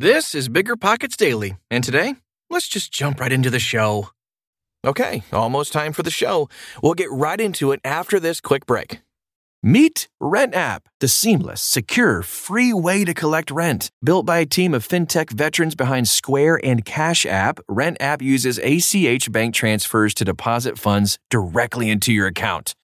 This is Bigger Pockets Daily, and today, let's just jump right into the show. Okay, almost time for the show. We'll get right into it after this quick break. Meet Rent App, the seamless, secure, free way to collect rent. Built by a team of fintech veterans behind Square and Cash App, Rent App uses ACH bank transfers to deposit funds directly into your account.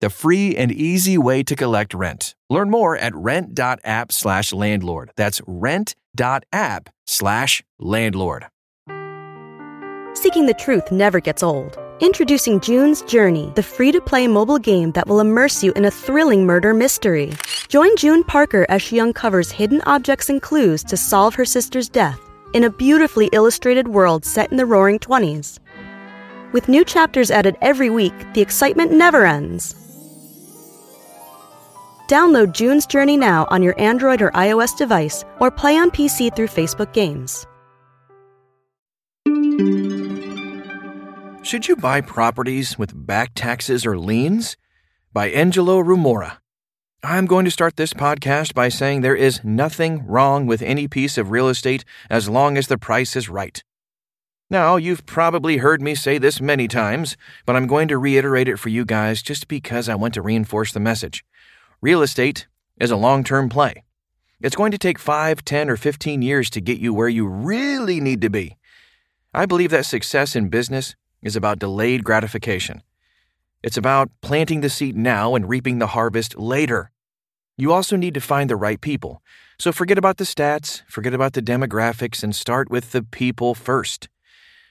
the free and easy way to collect rent. Learn more at rent.app slash landlord. That's rent.app slash landlord. Seeking the truth never gets old. Introducing June's Journey, the free to play mobile game that will immerse you in a thrilling murder mystery. Join June Parker as she uncovers hidden objects and clues to solve her sister's death in a beautifully illustrated world set in the roaring 20s. With new chapters added every week, the excitement never ends. Download June's Journey now on your Android or iOS device or play on PC through Facebook Games. Should you buy properties with back taxes or liens? By Angelo Rumora. I'm going to start this podcast by saying there is nothing wrong with any piece of real estate as long as the price is right. Now, you've probably heard me say this many times, but I'm going to reiterate it for you guys just because I want to reinforce the message. Real estate is a long term play. It's going to take 5, 10, or 15 years to get you where you really need to be. I believe that success in business is about delayed gratification. It's about planting the seed now and reaping the harvest later. You also need to find the right people. So forget about the stats, forget about the demographics, and start with the people first.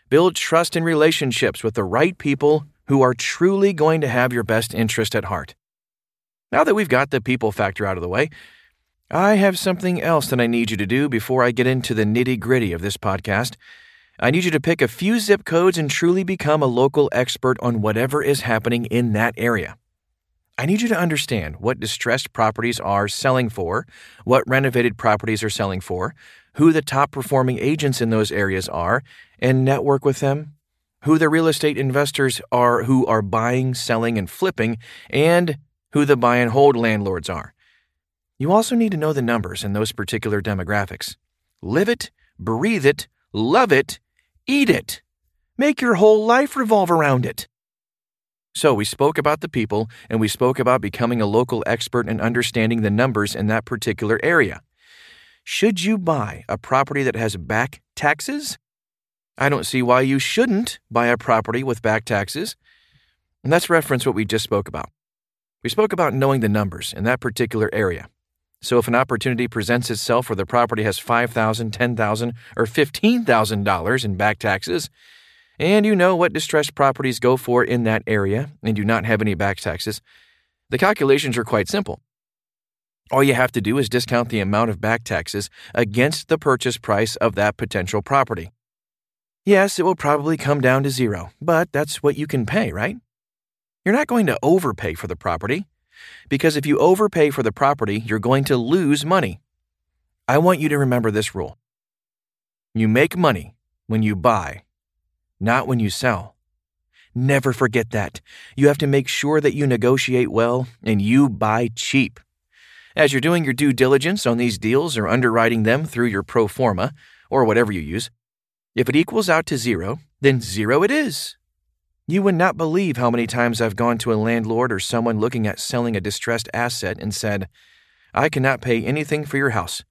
Build trust and relationships with the right people who are truly going to have your best interest at heart. Now that we've got the people factor out of the way, I have something else that I need you to do before I get into the nitty gritty of this podcast. I need you to pick a few zip codes and truly become a local expert on whatever is happening in that area. I need you to understand what distressed properties are selling for, what renovated properties are selling for, who the top performing agents in those areas are, and network with them, who the real estate investors are who are buying, selling, and flipping, and who the buy and hold landlords are. You also need to know the numbers in those particular demographics. Live it, breathe it, love it, eat it. Make your whole life revolve around it. So, we spoke about the people and we spoke about becoming a local expert and understanding the numbers in that particular area. Should you buy a property that has back taxes? I don't see why you shouldn't buy a property with back taxes. And let's reference what we just spoke about. We spoke about knowing the numbers in that particular area. So if an opportunity presents itself where the property has $5,000, $10,000, or $15,000 in back taxes, and you know what distressed properties go for in that area and do not have any back taxes, the calculations are quite simple. All you have to do is discount the amount of back taxes against the purchase price of that potential property. Yes, it will probably come down to zero, but that's what you can pay, right? You're not going to overpay for the property, because if you overpay for the property, you're going to lose money. I want you to remember this rule you make money when you buy, not when you sell. Never forget that. You have to make sure that you negotiate well and you buy cheap. As you're doing your due diligence on these deals or underwriting them through your pro forma, or whatever you use, if it equals out to zero, then zero it is. You would not believe how many times I've gone to a landlord or someone looking at selling a distressed asset and said, I cannot pay anything for your house.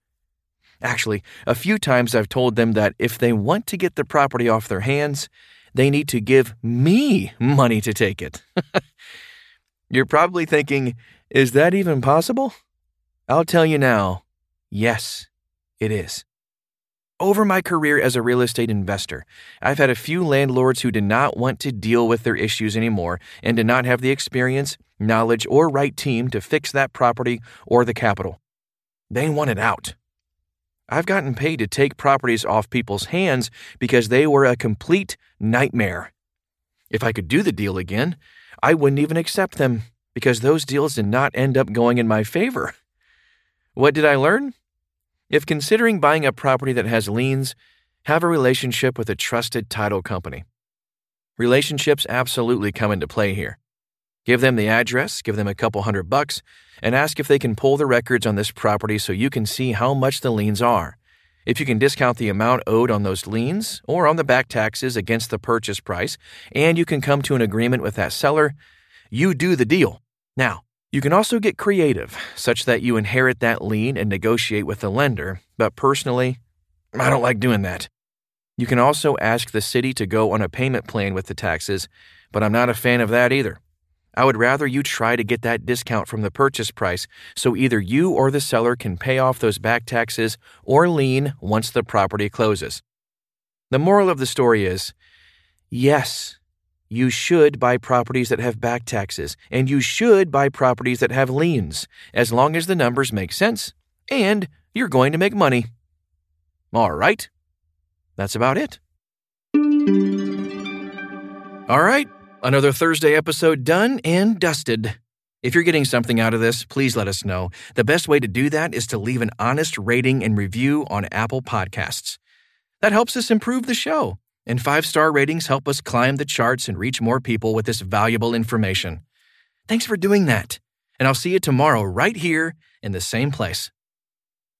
Actually, a few times I've told them that if they want to get the property off their hands, they need to give me money to take it. You're probably thinking, is that even possible? I'll tell you now, yes, it is. Over my career as a real estate investor, I've had a few landlords who did not want to deal with their issues anymore and did not have the experience, knowledge, or right team to fix that property or the capital. They wanted out. I've gotten paid to take properties off people's hands because they were a complete nightmare. If I could do the deal again, I wouldn't even accept them because those deals did not end up going in my favor. What did I learn? If considering buying a property that has liens, have a relationship with a trusted title company. Relationships absolutely come into play here. Give them the address, give them a couple hundred bucks, and ask if they can pull the records on this property so you can see how much the liens are. If you can discount the amount owed on those liens or on the back taxes against the purchase price, and you can come to an agreement with that seller, you do the deal. Now, you can also get creative, such that you inherit that lien and negotiate with the lender, but personally, I don't like doing that. You can also ask the city to go on a payment plan with the taxes, but I'm not a fan of that either. I would rather you try to get that discount from the purchase price so either you or the seller can pay off those back taxes or lien once the property closes. The moral of the story is yes, you should buy properties that have back taxes, and you should buy properties that have liens, as long as the numbers make sense and you're going to make money. All right, that's about it. All right, another Thursday episode done and dusted. If you're getting something out of this, please let us know. The best way to do that is to leave an honest rating and review on Apple Podcasts. That helps us improve the show, and five star ratings help us climb the charts and reach more people with this valuable information. Thanks for doing that, and I'll see you tomorrow right here in the same place.